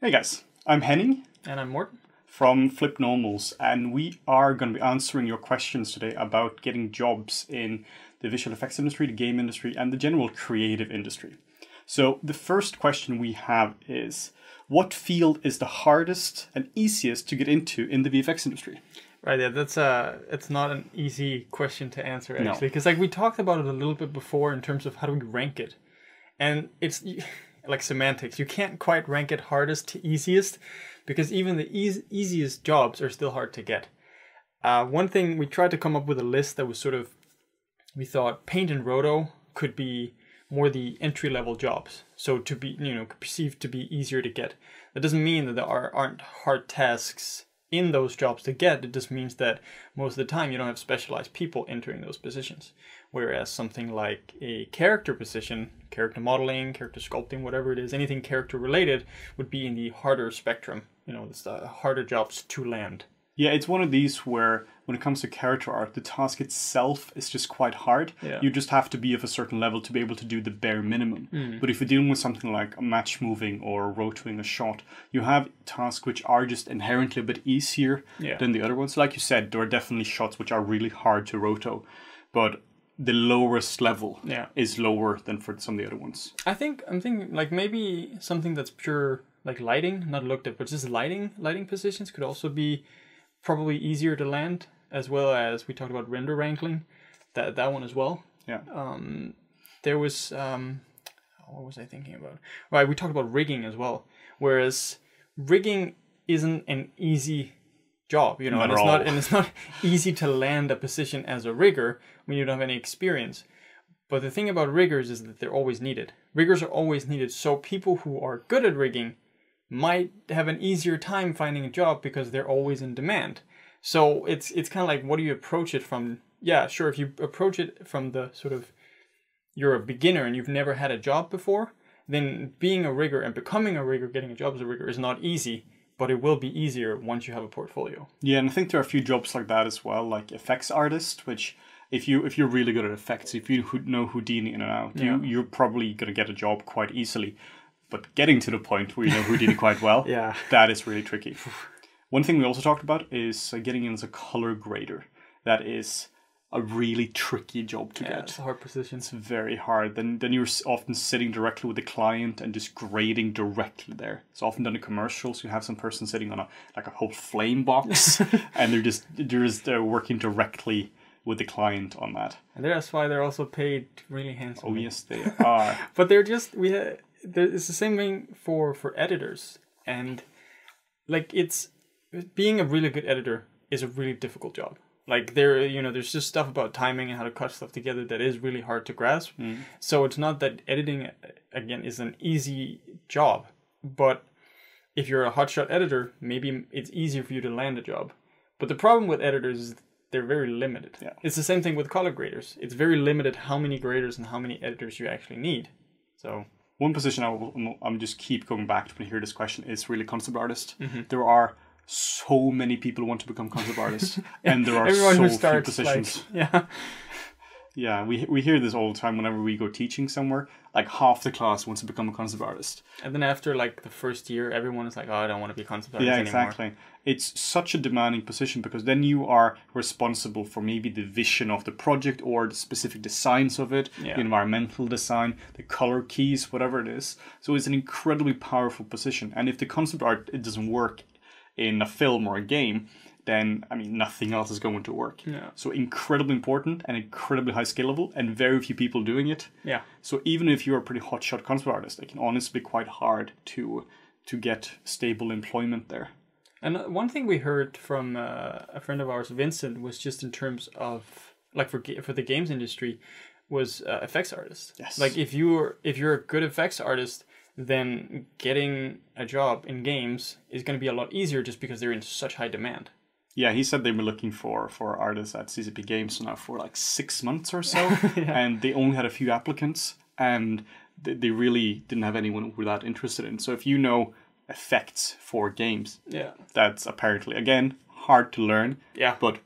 Hey guys, I'm Henning And I'm Morten. from FlippedNormals, and we are going to be answering your questions today about getting jobs in the visual effects industry, the game industry, and the general creative industry. So, the first question we have is What field is the hardest and easiest to get into in the VFX industry? Right, yeah, that's uh it's not an easy question to answer actually, because like we talked about it a little bit before in terms of how do we rank it, and it's like semantics. You can't quite rank it hardest to easiest, because even the eas easiest jobs are still hard to get. Uh, one thing we tried to come up with a list that was sort of, we thought paint and roto could be more the entry level jobs, so to be you know perceived to be easier to get. That doesn't mean that there are, aren't hard tasks in those jobs to get. It just means that most of the time you don't have specialized people entering those positions. Whereas something like a character position, character modeling, character sculpting, whatever it is, anything character related would be in the harder spectrum. You know, it's the harder jobs to land. Yeah, it's one of these where when it comes to character art, the task itself is just quite hard. Yeah. You just have to be of a certain level to be able to do the bare minimum. Hmm. But if you're dealing with something like a match moving or rotating a shot, you have tasks which are just inherently a bit easier Yeah. than the other ones. Like you said, there are definitely shots which are really hard to roto, but the lowest level Yeah. is lower than for some of the other ones. I think I'm thinking like maybe something that's pure like lighting, not looked at, but just lighting lighting positions could also be probably easier to land, as well as we talked about render wrangling, that that one as well. Yeah. Um, there was um, what was I thinking about? Right, we talked about rigging as well. Whereas rigging isn't an easy job, you know, Not and it's not and it's not easy to land a position as a rigger when you don't have any experience. But the thing about riggers is that they're always needed. Riggers are always needed, so people who are good at rigging might have an easier time finding a job because they're always in demand. So it's it's kind of like what do you approach it from? Yeah, sure. If you approach it from the sort of you're a beginner and you've never had a job before, then being a rigger and becoming a rigger, getting a job as a rigger is not easy, but it will be easier once you have a portfolio. Yeah, and I think there are a few jobs like that as well, like effects artist, which if you if you're really good at effects, if you know Houdini in and out, Yeah. you you're probably gonna get a job quite easily. But getting to the point where you know Houdini quite well, Yeah. that is really tricky. One thing we also talked about is uh, getting in as a color grader. That is a really tricky job to Yeah, get. it's a hard position. It's very hard. Then then you're often sitting directly with the client and just grading directly there. It's often done in commercials. You have some person sitting on a like a whole flame box, and they're just they're just uh, working directly with the client on that. And that's why they're also paid really handsomely. Oh yes, they are. but they're just we ha- it's the same thing for for editors and like it's being a really good editor is a really difficult job like there you know there's just stuff about timing and how to cut stuff together that is really hard to grasp so it's not that editing again is an easy job but if you're a hotshot editor maybe it's easier for you to land a job but the problem with editors is they're very limited Yeah. it's the same thing with color graders it's very limited how many graders and how many editors you actually need so One position I will, I'm just keep going back to when I hear this question is really concept artist. Mm-hmm. There are so many people want to become concept artists, and there are everyone so who few positions. like yeah Yeah, we we hear this all the time whenever we go teaching somewhere. Like half the class wants to become a concept artist. and then after like the first year everyone is like oh i don't want to be a concept artist Yeah, anymore exactly. It's such a demanding position because then you are responsible for maybe the vision of the project or the specific designs of it, Yeah. the environmental design, the color keys, whatever it is. So it's an incredibly powerful position. And if the concept art it doesn't work in a film or a game, then I mean nothing else is going to work. Yeah. So incredibly important and incredibly high scalable and very few people doing it. yeah So even if you're a pretty hotshot concept artist, it can honestly be quite hard to to get stable employment there. and uh, one thing we heard from uh, a friend of ours vincent was just in terms of like for for the games industry was uh, effects artists Yes. like if you're if you're a good effects artist then getting a job in games is going to be a lot easier just because they're in such high demand Yeah, he said they were looking for for artists at CCP Games now for like six months or so, and they only had a few applicants, and they, they really didn't have anyone who were that interested in. So if you know effects for games, yeah that's apparently again hard to learn, yeah but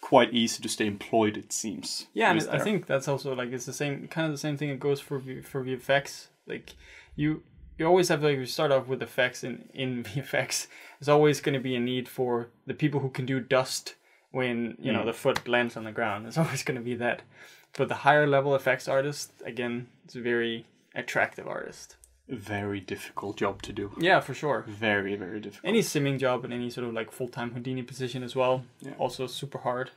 quite easy to stay employed. It seems. Yeah, and I think that's also like it's the same kind of the same thing. It goes for V- for VFX. Like you you always have like you start off with effects in in VFX. There's always going to be a need for the people who can do dust when you know Mm. the foot lands on the ground. There's always going to be that. But the higher level effects artist, again, it's a very attractive artist. very difficult job to do. Yeah, for sure. Very very difficult. Any simming job and any sort of like full time Houdini position as well. Yeah. Also super hard.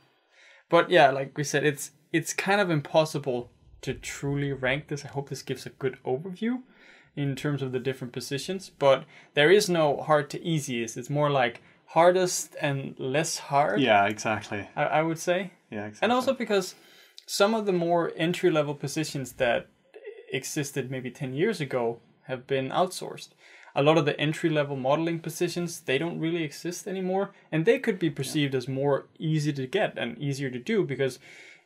But yeah, like we said, it's it's kind of impossible to truly rank this. I hope this gives a good overview in terms of the different positions. But there is no hard to easiest. It's more like hardest and less hard. yeah, exactly. I, I would say. Yeah, exactly. And also because some of the more entry level positions that existed maybe 10 years ago have been outsourced. A lot of the entry level modeling positions, they don't really exist anymore. And they could be perceived as more easy to get and easier to do because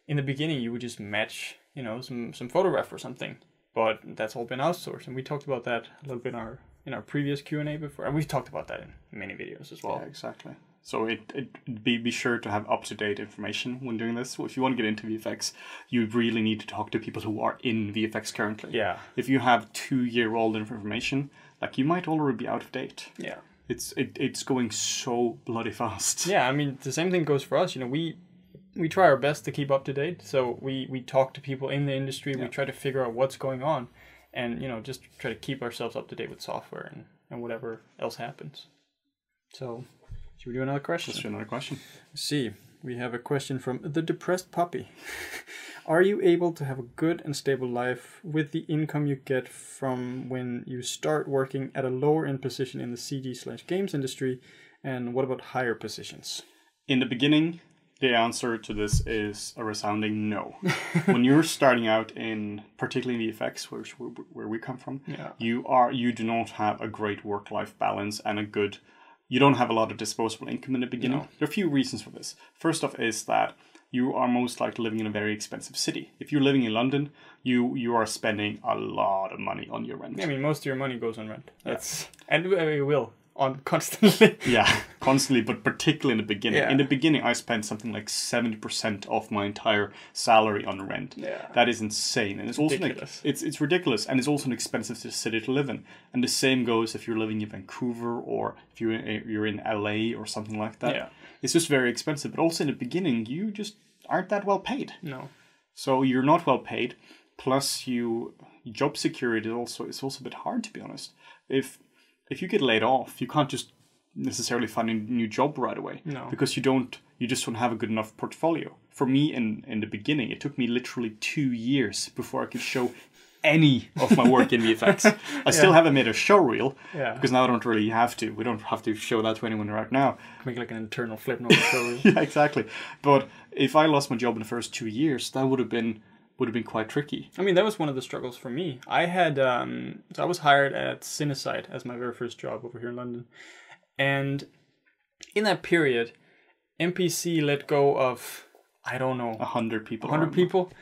in the beginning you would just match, you know, some, some photo ref or something. But that's all been outsourced. And we talked about that a little bit in our in our previous Q&A before. And we've talked about that in many videos as well. Yeah, exactly. So it, it be be sure to have up to date information when doing this. If you want to get into VFX, you really need to talk to people who are in VFX currently. Yeah. If you have two year old information, like you might already be out of date. Yeah. It's it, it's going so bloody fast. Yeah, I mean the same thing goes for us. You know, we we try our best to keep up to date. So we we talk to people in the industry. We try to figure out what's going on, and you know, just try to keep ourselves up to date with software and and whatever else happens. So, should we do another question? Let's do another question. see. We have a question from the depressed puppy. Are you able to have a good and stable life with the income you get from when you start working at a lower end position in the CG slash games industry? And what about higher positions? In the beginning, the answer to this is a resounding no. when you're starting out in, particularly in VFX, where where we come from, Yeah. you are you do not have a great work life balance and a good. You don't have a lot of disposable income in the beginning. No. There are a few reasons for this. First off, is that you are most likely living in a very expensive city. If you're living in London, you you are spending a lot of money on your rent. I mean, most of your money goes on rent. That's and uh, it will on constantly. Yeah, constantly, but particularly in the beginning. Yeah. In the beginning, I spent something like seventy percent of my entire salary on rent. Yeah. that is insane, and it's also like it's it's ridiculous, and it's also an expensive city to live in. And the same goes if you're living in Vancouver or if you're in, you're in LA or something like that. Yeah. It's just very expensive. But also in the beginning, you just aren't that well paid. no. So you're not well paid. Plus, you job security is also is also a bit hard to be honest. If if you get laid off, you can't just necessarily find a new job right away. No. Because you don't you just don't have a good enough portfolio. For me, in in the beginning, it took me literally two years before I could show any of my work in VFX. I still haven't made a show reel Yeah. because now I don't really have to. We don't have to show that to anyone right now. Make like an internal flip note story. yeah, exactly. But if I lost my job in the first two years, that would have been would have been quite tricky. I mean, that was one of the struggles for me. I had, um, so I was hired at Cinesite as my very first job over here in London. And in that period, MPC let go of, I don't know, A hundred people. 100 people.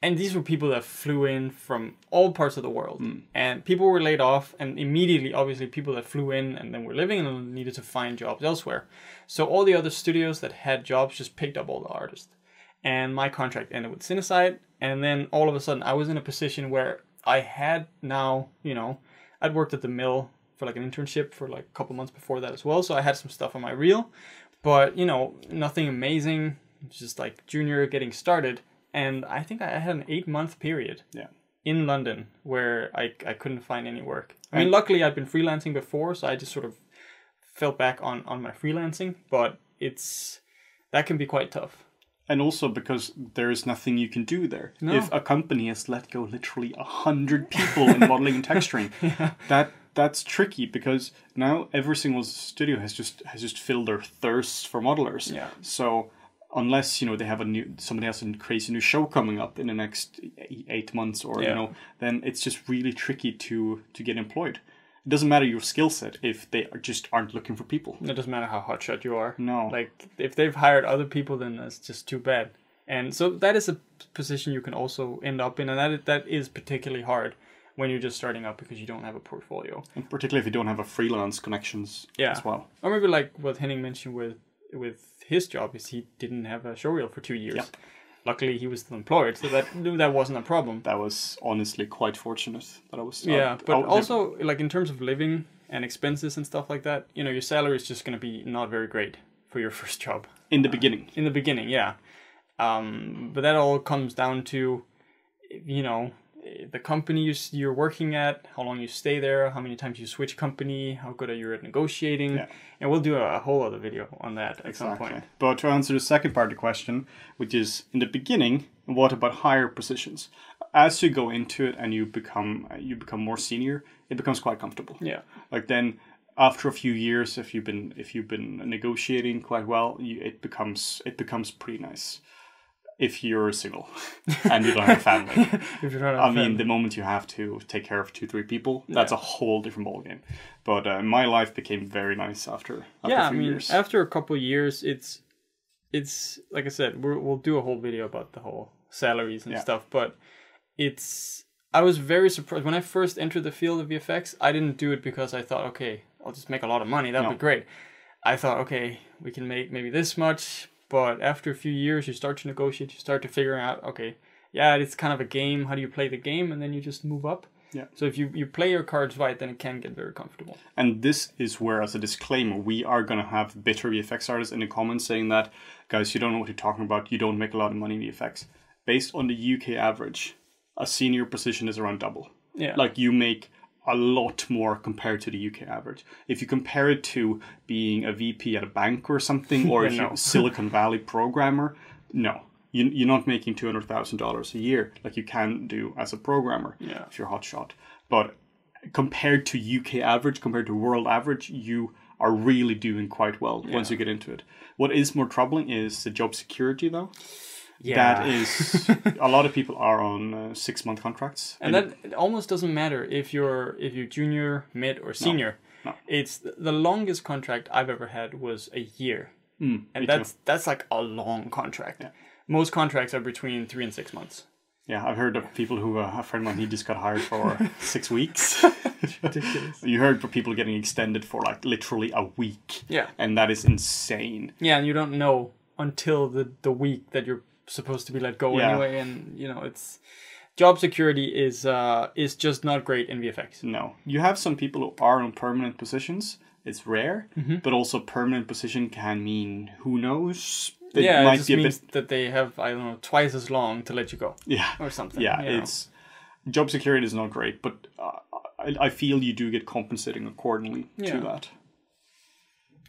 And these were people that flew in from all parts of the world. Hmm. And people were laid off, and immediately, obviously, people that flew in and then were living and needed to find jobs elsewhere. So all the other studios that had jobs just picked up all the artists. And my contract ended with Cinesite, and then all of a sudden, I was in a position where I had now, you know, I'd worked at the mill for like an internship for like a couple months before that as well. So I had some stuff on my reel, but you know, nothing amazing, just like junior getting started. And I think I had an eight month period Yeah. in London where I, I couldn't find any work. I mean, luckily I'd been freelancing before, so I just sort of fell back on, on my freelancing, but it's that can be quite tough. And also because there is nothing you can do there. No. If a company has let go literally a hundred people in modeling and texturing, that that's tricky because now every single studio has just has just filled their thirst for modelers. Yeah. So unless you know they have a new somebody has a crazy new show coming up in the next eight months or you know then it's just really tricky to to get employed. It doesn't matter your skill set if they are just aren't looking for people. It doesn't matter how hotshot you are. No. Like if they've hired other people, then that's just too bad. And so that is a position you can also end up in, and that that is particularly hard when you're just starting out because you don't have a portfolio. And particularly if you don't have a freelance connections Yeah. as well. Or maybe like what Henning mentioned with with his job is he didn't have a showreel for two years. Yep. Luckily, he was still employed, so that that wasn't a problem. That was honestly quite fortunate that I was. Yeah, but also like in terms of living and expenses and stuff like that, you know, your salary is just going to be not very great for your first job in the uh, beginning. In the beginning, yeah. Um, but that all comes down to, you know, Eh, the company you're working at, how long you stay there, how many times you switch company, how good are you at negotiating, yeah. and we'll do a, whole other video on that at exactly. some point. But to answer the second part of the question, which is in the beginning, what about higher positions? As you go into it and you become you become more senior, it becomes quite comfortable. Yeah, like then after a few years, if you've been if you've been negotiating quite well, you, it becomes it becomes pretty nice if you're single and you don't have a family. if you don't have I mean, the moment you have to take care of two, three people, that's yeah. a whole different ballgame. But uh, my life became very nice after, after yeah, I mean, years. after a couple years, it's it's like I said, we will do a whole video about the whole salaries and yeah. stuff. But it's I was very surprised when I first entered the field of VFX. I didn't do it because I thought, okay, I'll just make a lot of money. That'll no. be great. I thought, okay, we can make maybe this much but after a few years, you start to negotiate, you start to figure out, okay, yeah, it's kind of a game. How do you play the game? And then you just move up. Yeah. So if you, you play your cards right, then it can get very comfortable. And this is where, as a disclaimer, we are going to have bitter VFX artists in the comments saying that, guys, you don't know what you're talking about. You don't make a lot of money in VFX. Based on the UK average, a senior position is around double. Yeah. Like you make a lot more compared to the UK average. If you compare it to being a VP at a bank or something, or if no. you're a Silicon Valley programmer, no. You, you're not making $200,000 a year like you can do as a programmer yeah. if you're hotshot. But compared to UK average, compared to world average, you are really doing quite well yeah. once you get into it. What is more troubling is the job security, though yeah. that is a lot of people are on uh, six month contracts and, and that it almost doesn't matter if you're if you're junior mid or senior no, no. it's the longest contract i've ever had was a year mm, and that's too. that's like a long contract yeah. most contracts are between three and six months yeah, I've heard of people who uh, a friend of mine he just got hired for six weeks. ridiculous. You heard for people getting extended for like literally a week. Yeah, and that is insane. Yeah, and you don't know until the the week that you're supposed to be let go yeah. anyway, and you know it's job security is uh, is just not great in VFX. No, you have some people who are on permanent positions. It's rare, mm-hmm. but also permanent position can mean who knows. It yeah, might it just means bit... that they have I don't know twice as long to let you go. Yeah, or something. Yeah, it's know. job security is not great, but uh, I, I, feel you do get compensating accordingly yeah. to that.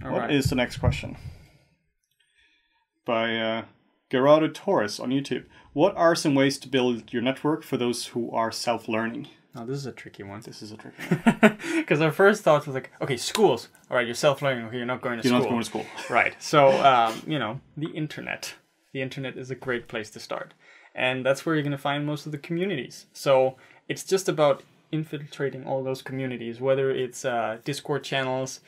All what right. is the next question? By uh, Gerardo Torres on YouTube. What are some ways to build your network for those who are self learning? Oh, this is a tricky one. This is a tricky one. Because our first thought was like, okay, schools. All right, you're self learning. Okay, you're not going to you're school. You're not going to school. right. So, um, you know, the internet. The internet is a great place to start. And that's where you're going to find most of the communities. So it's just about infiltrating all those communities, whether it's uh, Discord channels,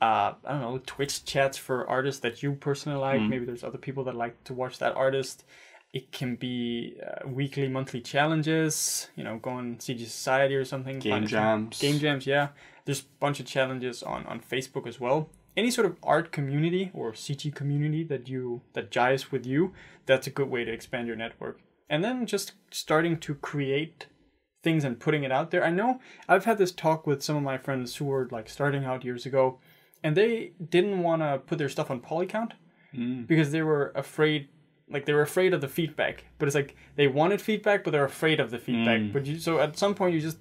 uh, I don't know, Twitch chats for artists that you personally like. Mm. Maybe there's other people that like to watch that artist. It can be uh, weekly, monthly challenges. You know, go on CG Society or something. Game jams. Game jams, yeah. There's a bunch of challenges on on Facebook as well. Any sort of art community or CG community that you that jives with you, that's a good way to expand your network. And then just starting to create things and putting it out there. I know I've had this talk with some of my friends who were like starting out years ago and they didn't want to put their stuff on Polycount mm. because they were afraid like they were afraid of the feedback but it's like they wanted feedback but they're afraid of the feedback mm. but you so at some point you just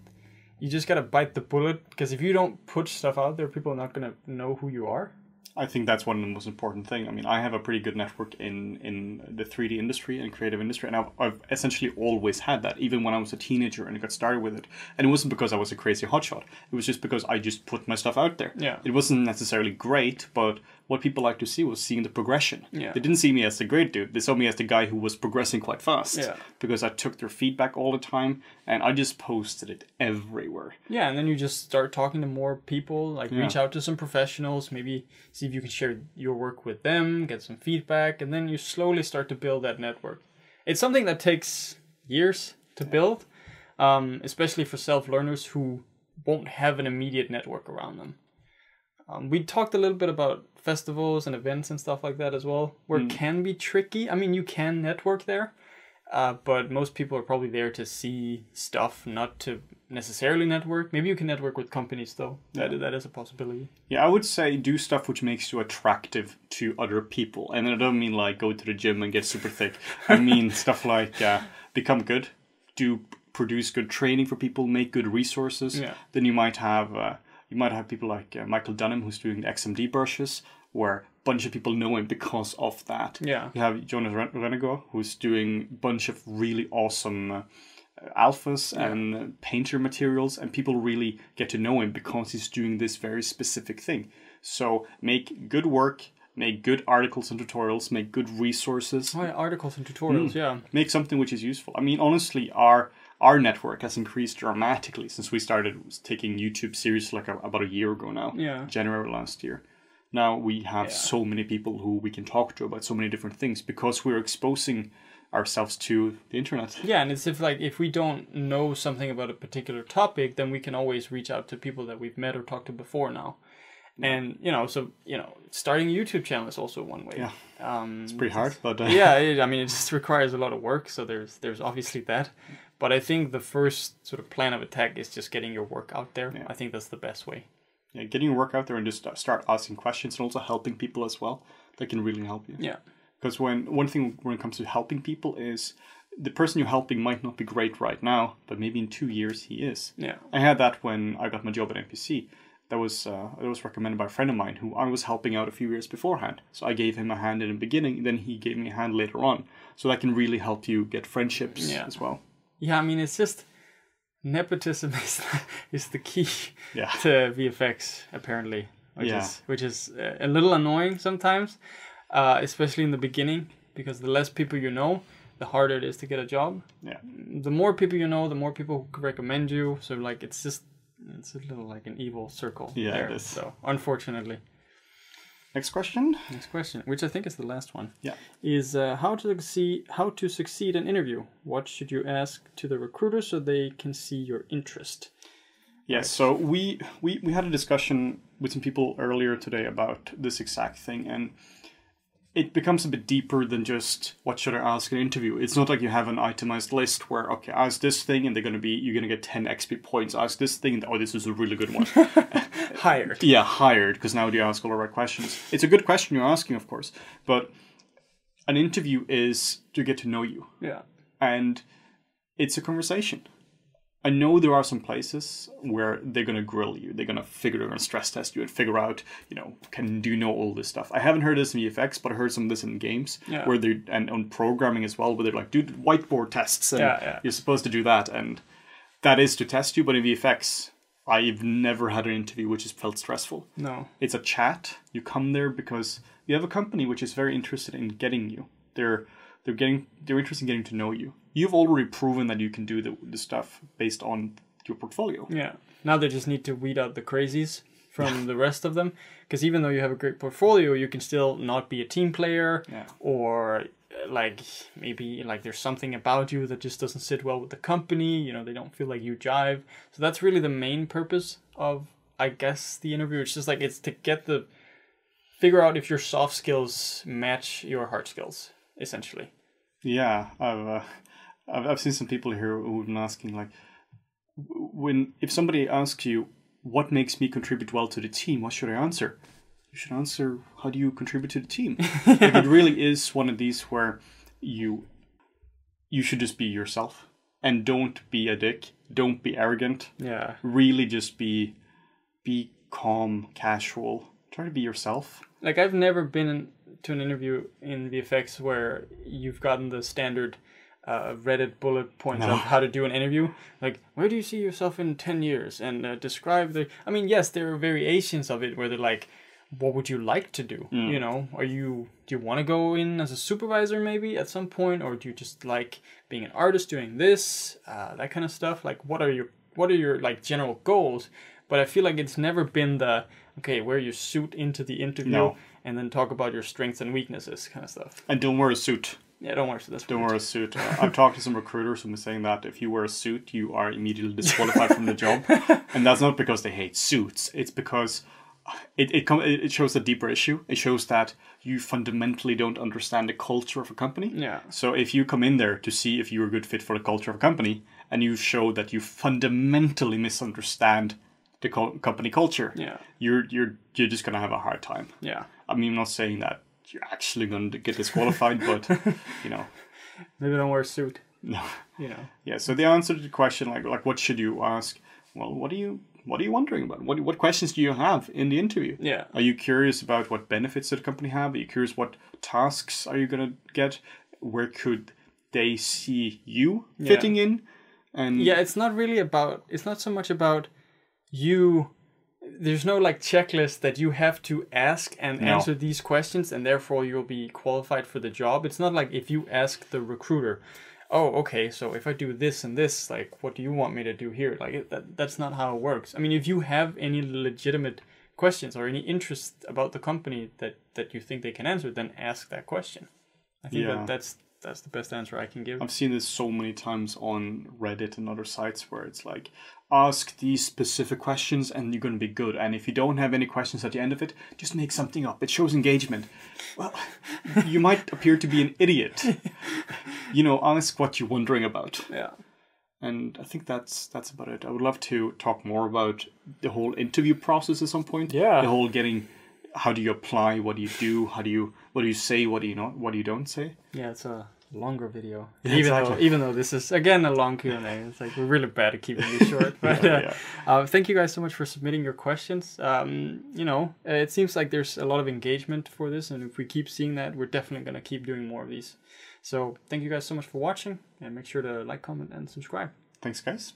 you just gotta bite the bullet because if you don't put stuff out there people are not gonna know who you are I think that's one of the most important thing. I mean, I have a pretty good network in in the 3D industry and creative industry, and I've, I've essentially always had that, even when I was a teenager and got started with it. And it wasn't because I was a crazy hotshot. It was just because I just put my stuff out there. Yeah. It wasn't necessarily great, but what people like to see was seeing the progression. Yeah. They didn't see me as the great dude. They saw me as the guy who was progressing quite fast. Yeah. Because I took their feedback all the time and I just posted it everywhere. Yeah, and then you just start talking to more people, like yeah. reach out to some professionals, maybe see if you can share your work with them, get some feedback, and then you slowly start to build that network. It's something that takes years to yeah. build, um, especially for self learners who won't have an immediate network around them Um, we talked a little bit about festivals and events and stuff like that as well, where it can be tricky. I mean, you can network there, uh, but most people are probably there to see stuff, not to necessarily network. Maybe you can network with companies though. That that is a possibility. Yeah, I would say do stuff which makes you attractive to other people, and I don't mean like go to the gym and get super thick. I mean stuff like uh, become good, do produce good training for people, make good resources. Yeah. Then you might have uh, you might have people like uh, Michael Dunham who's doing the XMD brushes, where a bunch of people know him because of that. Yeah. You have Jonas Ren- Ronnegard who's doing a bunch of really awesome. Uh, alphas and uh, painter materials and people really get to know him because he's doing this very specific thing so make good work make good articles and tutorials make good resources Oh yeah, articles and tutorials. Yeah. make something which is useful i mean honestly our our network has increased dramatically since we started taking youtube seriously like a, about a year ago now Yeah. january last year now we have so many people who we can talk to about so many different things because we're exposing ourselves to the internet Yeah, and it's if like if we don't know something about a particular topic, then we can always reach out to people that we've met or talked to before now. And you know, so you know, starting a YouTube channel is also one way. Yeah. Um, it's pretty hard but uh, yeah, it, I mean, it just requires a lot of work. So there's there's obviously that, but I think the first sort of plan of attack is just getting your work out there. I think that's the best way. yeah, getting your work out there and just start- start asking questions and also helping people as well that can really help you Yeah. because when one thing when it comes to helping people is the person you're helping might not be great right now but maybe in two years he is Yeah. i had that when i got my job at MPC that was uh, that was recommended by a friend of mine who i was helping out a few years beforehand so i gave him a hand in the beginning then he gave me a hand later on so that can really help you get friendships Yeah. as well Yeah, I mean, it's just nepotism is is the key Yeah. to VFX apparently, which Yeah. is which is uh, a little annoying sometimes, uh, especially in the beginning because the less people you know, the harder it is to get a job. yeah The more people you know, the more people who could recommend you. So like it's just it's a little like an evil circle. Yeah, it there. is. So unfortunately, next question next question, which I think is the last one. yeah is uh, how to succeed how to succeed an interview. What should you ask to the recruiter so they can see your interest? Yes, so we, we we had a discussion with some people earlier today about this exact thing, and it becomes a bit deeper than just what should I ask in an interview. It's not like you have an itemized list where okay, ask this thing and they're gonna be you're gonna get ten XP points. Ask this thing, and, oh, this is a really good one. Hired. yeah, hired because now you ask all the right questions. It's a good question you're asking, of course, but an interview is to get to know you Yeah. and it's a conversation. I know there are some places where they're gonna grill you. They're gonna figure, they're gonna stress test you and figure out, you know, can do you know all this stuff? I haven't heard this in VFX, but I heard some of this in games Yeah. where they and on programming as well, where they're like, do whiteboard tests, and Yeah, yeah. you're supposed to do that, and that is to test you. But in VFX, I've never had an interview which has felt stressful. No. It's a chat. You come there because you have a company which is very interested in getting you. They're they're getting they're interested in getting to know you. You've already proven that you can do the, the stuff based on your portfolio. Yeah. Now they just need to weed out the crazies from the rest of them. Because even though you have a great portfolio, you can still not be a team player, Yeah. or uh, like maybe like there's something about you that just doesn't sit well with the company. You know, they don't feel like you jive. So that's really the main purpose of, I guess, the interview. It's just like it's to get the figure out if your soft skills match your hard skills, essentially. Yeah, I've uh, I've, I've seen some people here who've been asking like, when if somebody asks you what makes me contribute well to the team, what should I answer? You should answer how do you contribute to the team. like it really is one of these where you you should just be yourself and don't be a dick, don't be arrogant. Yeah. Really, just be be calm, casual. Try to be yourself. Like I've never been in, to an interview in VFX where you've gotten the standard uh, Reddit bullet points No. of how to do an interview. Like, where do you see yourself in ten years? And uh, describe the. I mean, yes, there are variations of it where they're like, what would you like to do? You know, are you do you want to go in as a supervisor maybe at some point, or do you just like being an artist doing this, uh, that kind of stuff? Like, what are your what are your like general goals? But I feel like it's never been the okay, wear your suit into the interview No. And then talk about your strengths and weaknesses kind of stuff. And don't wear a suit. Yeah, don't wear So that's Don't wear a suit. Uh, I've talked to some recruiters who are saying that if you wear a suit, you are immediately disqualified from the job. And that's not because they hate suits. It's because it it, com- it shows a deeper issue. It shows that you fundamentally don't understand the culture of a company. Yeah. So if you come in there to see if you're a good fit for the culture of a company, and you show that you fundamentally misunderstand the co- company culture, Yeah. you're you're you're just gonna have a hard time. Yeah. I mean, I'm not saying that you're actually going to get disqualified, but you know, Maybe don't wear a suit. no. You know. Yeah. So the answer to the question, like, like, what should you ask? Well, what are you, what are you wondering about? What, what questions do you have in the interview? Yeah. Are you curious about what benefits that the company have? Are you curious what tasks are you gonna get? Where could they see you fitting in? And Yeah, it's not really about. It's not so much about you. There's no like checklist that you have to ask and No. answer these questions, and therefore you'll be qualified for the job. It's not like if you ask the recruiter, "Oh, okay, so if I do this and this, like, what do you want me to do here?" Like, that, that's not how it works. I mean, if you have any legitimate questions or any interest about the company that that you think they can answer, then ask that question. I think Yeah. that that's that's the best answer I can give. I've seen this so many times on Reddit and other sites where it's like, ask these specific questions and you're going to be good. And if you don't have any questions at the end of it, just make something up. It shows engagement. Well, you might appear to be an idiot. you know, ask what you're wondering about. yeah. And I think that's that's about it. I would love to talk more about the whole interview process at some point. Yeah. The whole getting how do you apply, what do you do, how do you what do you say, what do you not what do you don't say? Yeah, it's a longer video. Yeah, even though even though this is again a long Q and A, it's like we're really bad at keeping these short. But Yeah, uh, yeah. Uh, thank you guys so much for submitting your questions. Um, you know, uh, it seems like there's a lot of engagement for this, and if we keep seeing that, we're definitely gonna keep doing more of these. So thank you guys so much for watching, and make sure to like, comment, and subscribe. Thanks guys.